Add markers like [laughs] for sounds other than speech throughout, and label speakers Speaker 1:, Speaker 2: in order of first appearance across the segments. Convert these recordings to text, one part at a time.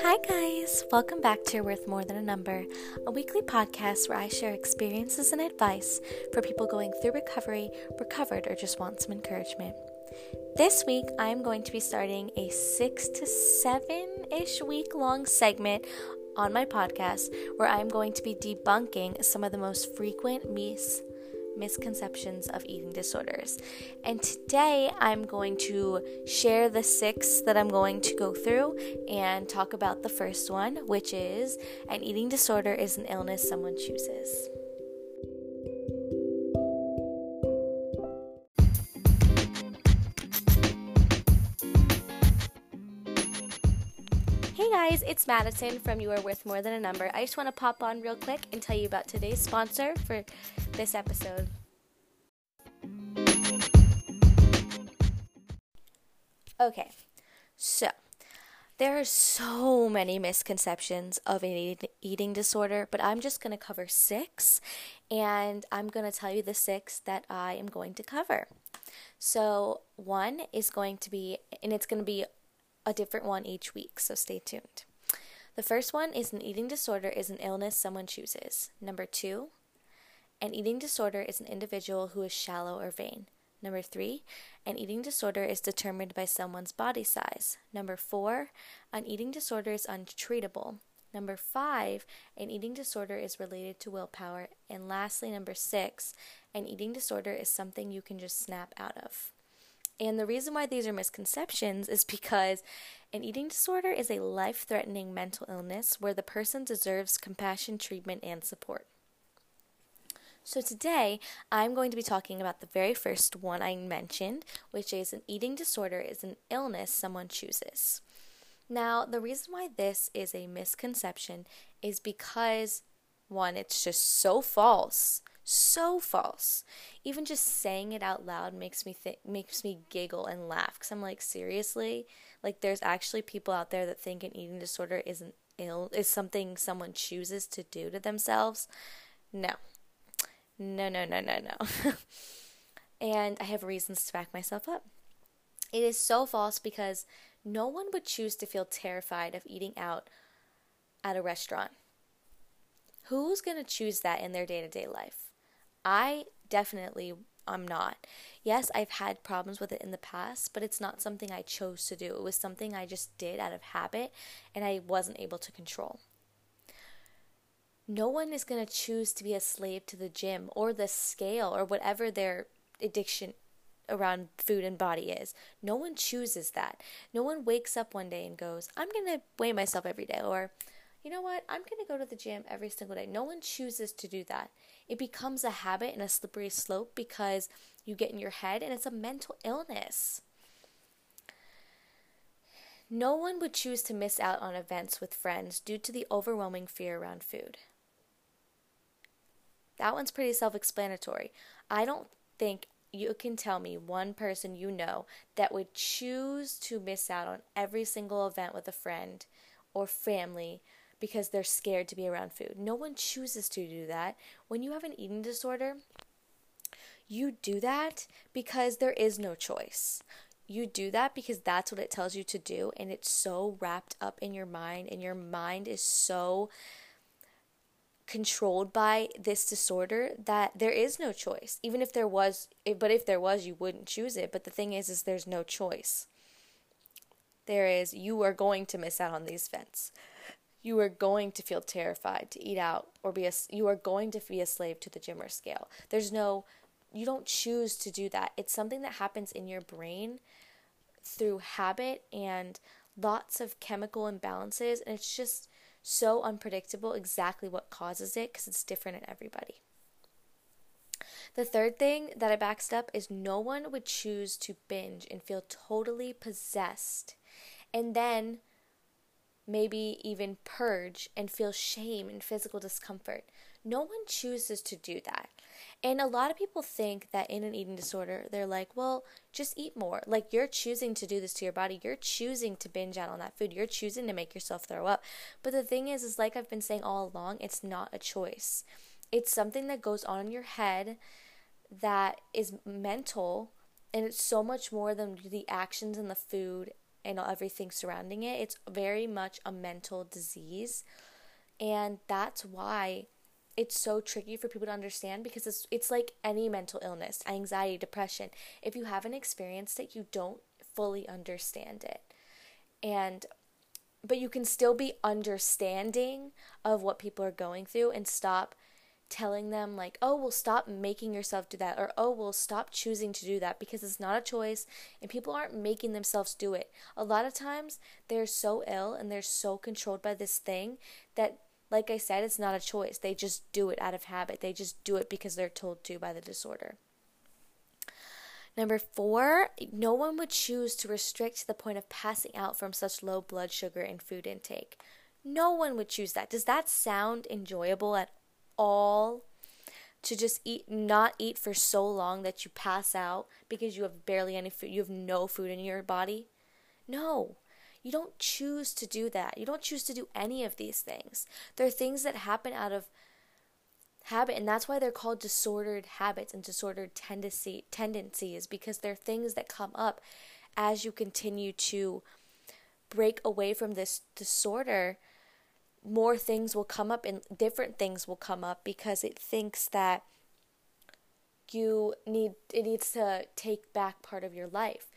Speaker 1: Hi, guys. Welcome back to Worth More Than a Number, a weekly podcast where I share experiences and advice for people going through recovery, recovered, or just want some encouragement. This week, I am going to be starting a six to seven ish week long segment on my podcast where I'm going to be debunking some of the most frequent mis- misconceptions of eating disorders. And today I'm going to share the six that I'm going to go through and talk about the first one, which is an eating disorder is an illness someone chooses. Hey guys, it's Madison from You Are Worth More Than a Number. I just want to pop on real quick and tell you about today's sponsor for this episode. Okay, so there are so many misconceptions of an eating disorder, but I'm just going to cover six, and I'm going to tell you the six that I am going to cover. So, one is going to be, and it's going to be a different one each week, so stay tuned. The first one is an eating disorder is an illness someone chooses. Number two, an eating disorder is an individual who is shallow or vain. Number three, an eating disorder is determined by someone's body size. Number four, an eating disorder is untreatable. Number five, an eating disorder is related to willpower. And lastly, number six, an eating disorder is something you can just snap out of. And the reason why these are misconceptions is because an eating disorder is a life threatening mental illness where the person deserves compassion, treatment, and support. So, today I'm going to be talking about the very first one I mentioned, which is an eating disorder is an illness someone chooses. Now, the reason why this is a misconception is because, one, it's just so false so false. Even just saying it out loud makes me think makes me giggle and laugh cuz I'm like seriously? Like there's actually people out there that think an eating disorder isn't ill is something someone chooses to do to themselves. No. No, no, no, no, no. [laughs] and I have reasons to back myself up. It is so false because no one would choose to feel terrified of eating out at a restaurant. Who's going to choose that in their day to day life? I definitely am not. Yes, I've had problems with it in the past, but it's not something I chose to do. It was something I just did out of habit and I wasn't able to control. No one is going to choose to be a slave to the gym or the scale or whatever their addiction around food and body is. No one chooses that. No one wakes up one day and goes, I'm going to weigh myself every day or you know what, I'm going to go to the gym every single day. No one chooses to do that. It becomes a habit and a slippery slope because you get in your head and it's a mental illness. No one would choose to miss out on events with friends due to the overwhelming fear around food. That one's pretty self explanatory. I don't think you can tell me one person you know that would choose to miss out on every single event with a friend or family because they're scared to be around food. No one chooses to do that. When you have an eating disorder, you do that because there is no choice. You do that because that's what it tells you to do, and it's so wrapped up in your mind, and your mind is so controlled by this disorder that there is no choice even if there was eh, but if there was you wouldn't choose it but the thing is is there's no choice there is you are going to miss out on these events you are going to feel terrified to eat out or be a you are going to be a slave to the gym or scale. There's no you don't choose to do that. It's something that happens in your brain through habit and lots of chemical imbalances and it's just so unpredictable exactly what causes it because it's different in everybody. The third thing that I backed up is no one would choose to binge and feel totally possessed and then maybe even purge and feel shame and physical discomfort. No one chooses to do that. And a lot of people think that in an eating disorder, they're like, well, just eat more. Like you're choosing to do this to your body. You're choosing to binge out on that food. You're choosing to make yourself throw up. But the thing is, is like I've been saying all along, it's not a choice. It's something that goes on in your head that is mental and it's so much more than the actions and the food and everything surrounding it. It's very much a mental disease. And that's why it's so tricky for people to understand because it's it's like any mental illness, anxiety, depression. If you haven't experienced it, you don't fully understand it. And but you can still be understanding of what people are going through and stop telling them like oh well stop making yourself do that or oh well stop choosing to do that because it's not a choice and people aren't making themselves do it a lot of times they're so ill and they're so controlled by this thing that like i said it's not a choice they just do it out of habit they just do it because they're told to by the disorder Number four, no one would choose to restrict to the point of passing out from such low blood sugar and food intake. No one would choose that. Does that sound enjoyable at all? To just eat, not eat for so long that you pass out because you have barely any food, you have no food in your body? No. You don't choose to do that. You don't choose to do any of these things. There are things that happen out of habit and that's why they're called disordered habits and disordered tendency tendencies because they're things that come up as you continue to break away from this disorder more things will come up and different things will come up because it thinks that you need it needs to take back part of your life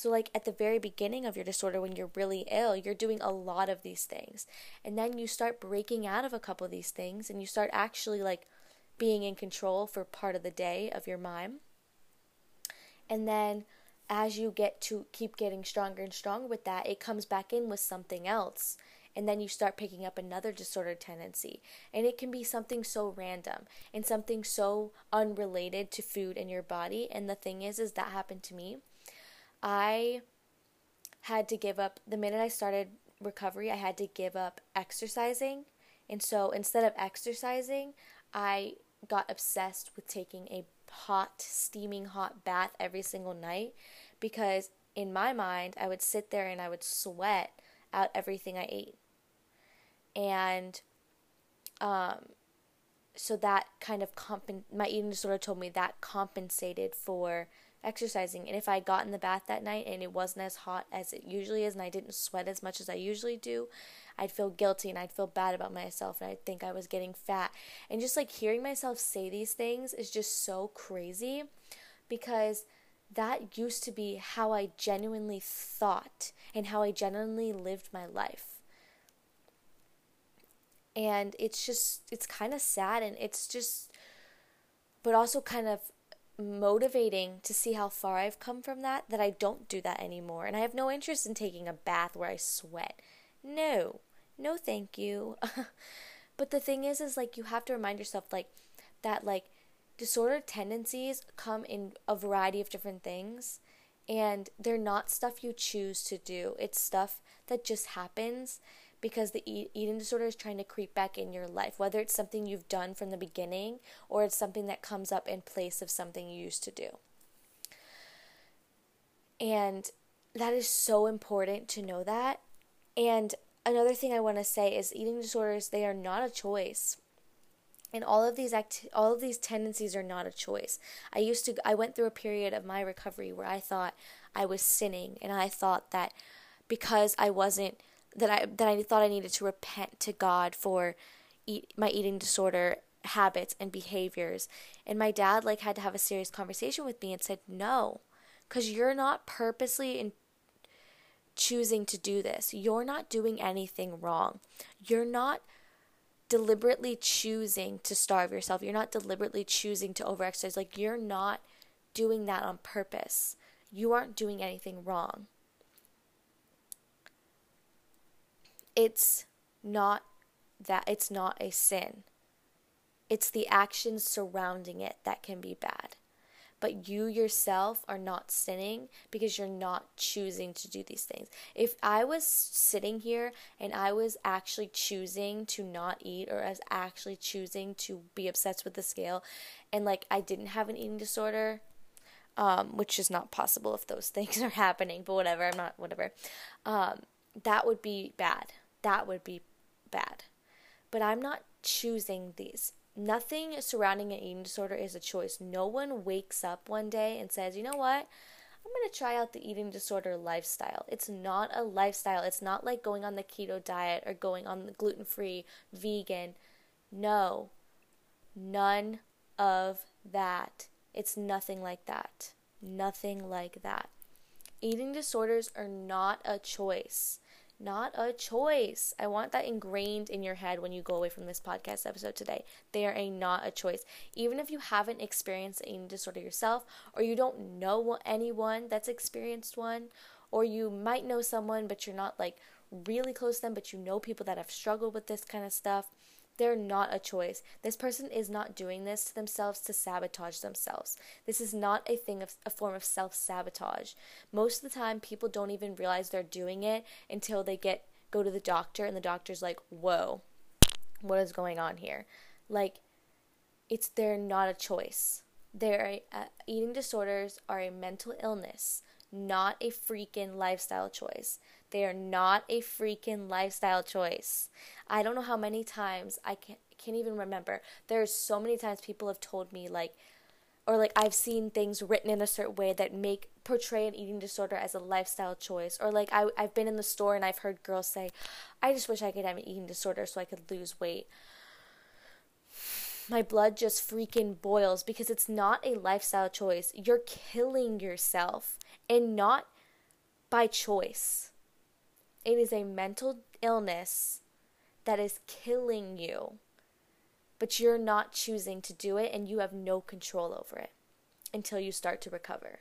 Speaker 1: so, like at the very beginning of your disorder, when you're really ill, you're doing a lot of these things. And then you start breaking out of a couple of these things and you start actually like being in control for part of the day of your mind. And then as you get to keep getting stronger and stronger with that, it comes back in with something else. And then you start picking up another disordered tendency. And it can be something so random and something so unrelated to food and your body. And the thing is, is that happened to me. I had to give up, the minute I started recovery, I had to give up exercising. And so instead of exercising, I got obsessed with taking a hot, steaming hot bath every single night because in my mind, I would sit there and I would sweat out everything I ate. And um, so that kind of my eating disorder told me that compensated for exercising. And if I got in the bath that night and it wasn't as hot as it usually is and I didn't sweat as much as I usually do, I'd feel guilty and I'd feel bad about myself and I'd think I was getting fat. And just like hearing myself say these things is just so crazy because that used to be how I genuinely thought and how I genuinely lived my life. And it's just, it's kind of sad and it's just, but also kind of motivating to see how far I've come from that, that I don't do that anymore. And I have no interest in taking a bath where I sweat. No no thank you [laughs] but the thing is is like you have to remind yourself like that like disordered tendencies come in a variety of different things and they're not stuff you choose to do. It's stuff that just happens because the eating disorder is trying to creep back in your life whether it's something you've done from the beginning or it's something that comes up in place of something you used to do. And that is so important to know that. And another thing I want to say is eating disorders they are not a choice. And all of these act- all of these tendencies are not a choice. I used to I went through a period of my recovery where I thought I was sinning and I thought that because I wasn't that I that I thought I needed to repent to God for eat, my eating disorder habits and behaviors. And my dad like had to have a serious conversation with me and said, "No, cuz you're not purposely and choosing to do this. You're not doing anything wrong. You're not deliberately choosing to starve yourself. You're not deliberately choosing to overexercise. Like, you're not doing that on purpose. You aren't doing anything wrong. It's not that, it's not a sin. It's the actions surrounding it that can be bad but you yourself are not sinning because you're not choosing to do these things. If I was sitting here and I was actually choosing to not eat or as actually choosing to be obsessed with the scale and like I didn't have an eating disorder, um, which is not possible if those [laughs] things are happening, but whatever, I'm not, whatever. Um, that would be bad. That would be bad. But I'm not choosing these nothing surrounding an eating disorder is a choice. No one wakes up one day and says, you know what? I'm going to try out the eating disorder lifestyle. It's not a lifestyle. It's not like going on the keto diet or going on the gluten free, vegan. No, none of that. It's nothing like that. Nothing like that. Eating disorders are not a choice. Not a choice. I want that ingrained in your head when you go away from this podcast episode today. They are a not a choice. Even if you haven't experienced eating disorder yourself, or you don't know anyone that's experienced one, or you might know someone, but you're not like really close to them, but you know people that have struggled with this kind of stuff. They're not a choice. This person is not doing this to themselves to sabotage themselves. This is not a thing of a form of self-sabotage. Most of the time people don't even realize they're doing it until they get go to the doctor and the doctor's like, "Whoa. What is going on here?" Like it's they're not a choice. They're uh, eating disorders are a mental illness, not a freaking lifestyle choice. They are not a freaking lifestyle choice. I don't know how many times I can't can't even remember. There's so many times people have told me like or like I've seen things written in a certain way that make portray an eating disorder as a lifestyle choice or like I I've been in the store and I've heard girls say, "I just wish I could have an eating disorder so I could lose weight." My blood just freaking boils because it's not a lifestyle choice. You're killing yourself and not by choice. It is a mental illness that is killing you, but you're not choosing to do it and you have no control over it until you start to recover.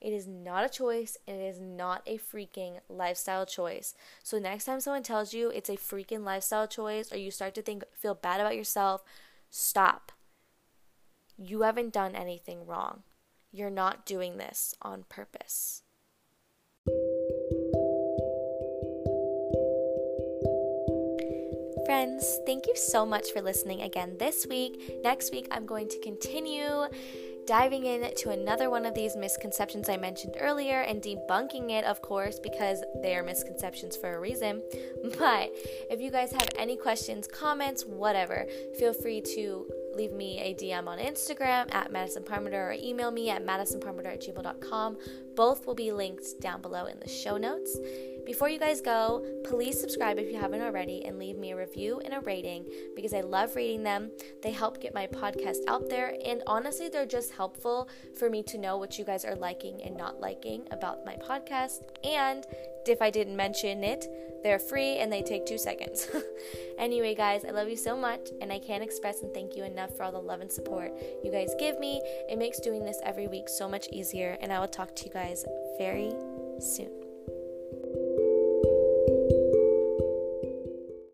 Speaker 1: It is not a choice and it is not a freaking lifestyle choice. So next time someone tells you it's a freaking lifestyle choice or you start to think feel bad about yourself, stop. You haven't done anything wrong. You're not doing this on purpose. Friends, thank you so much for listening again this week. Next week, I'm going to continue diving into another one of these misconceptions I mentioned earlier and debunking it, of course, because they are misconceptions for a reason. [laughs] But if you guys have any questions, comments, whatever, feel free to leave me a DM on Instagram at Madison Parmenter or email me at madisonparmenter at gmail.com. Both will be linked down below in the show notes. Before you guys go, please subscribe if you haven't already and leave me a review and a rating because I love reading them. They help get my podcast out there, and honestly, they're just helpful for me to know what you guys are liking and not liking about my podcast. And if I didn't mention it, they're free and they take two seconds. [laughs] anyway, guys, I love you so much, and I can't express and thank you enough for all the love and support you guys give me. It makes doing this every week so much easier, and I will talk to you guys very soon.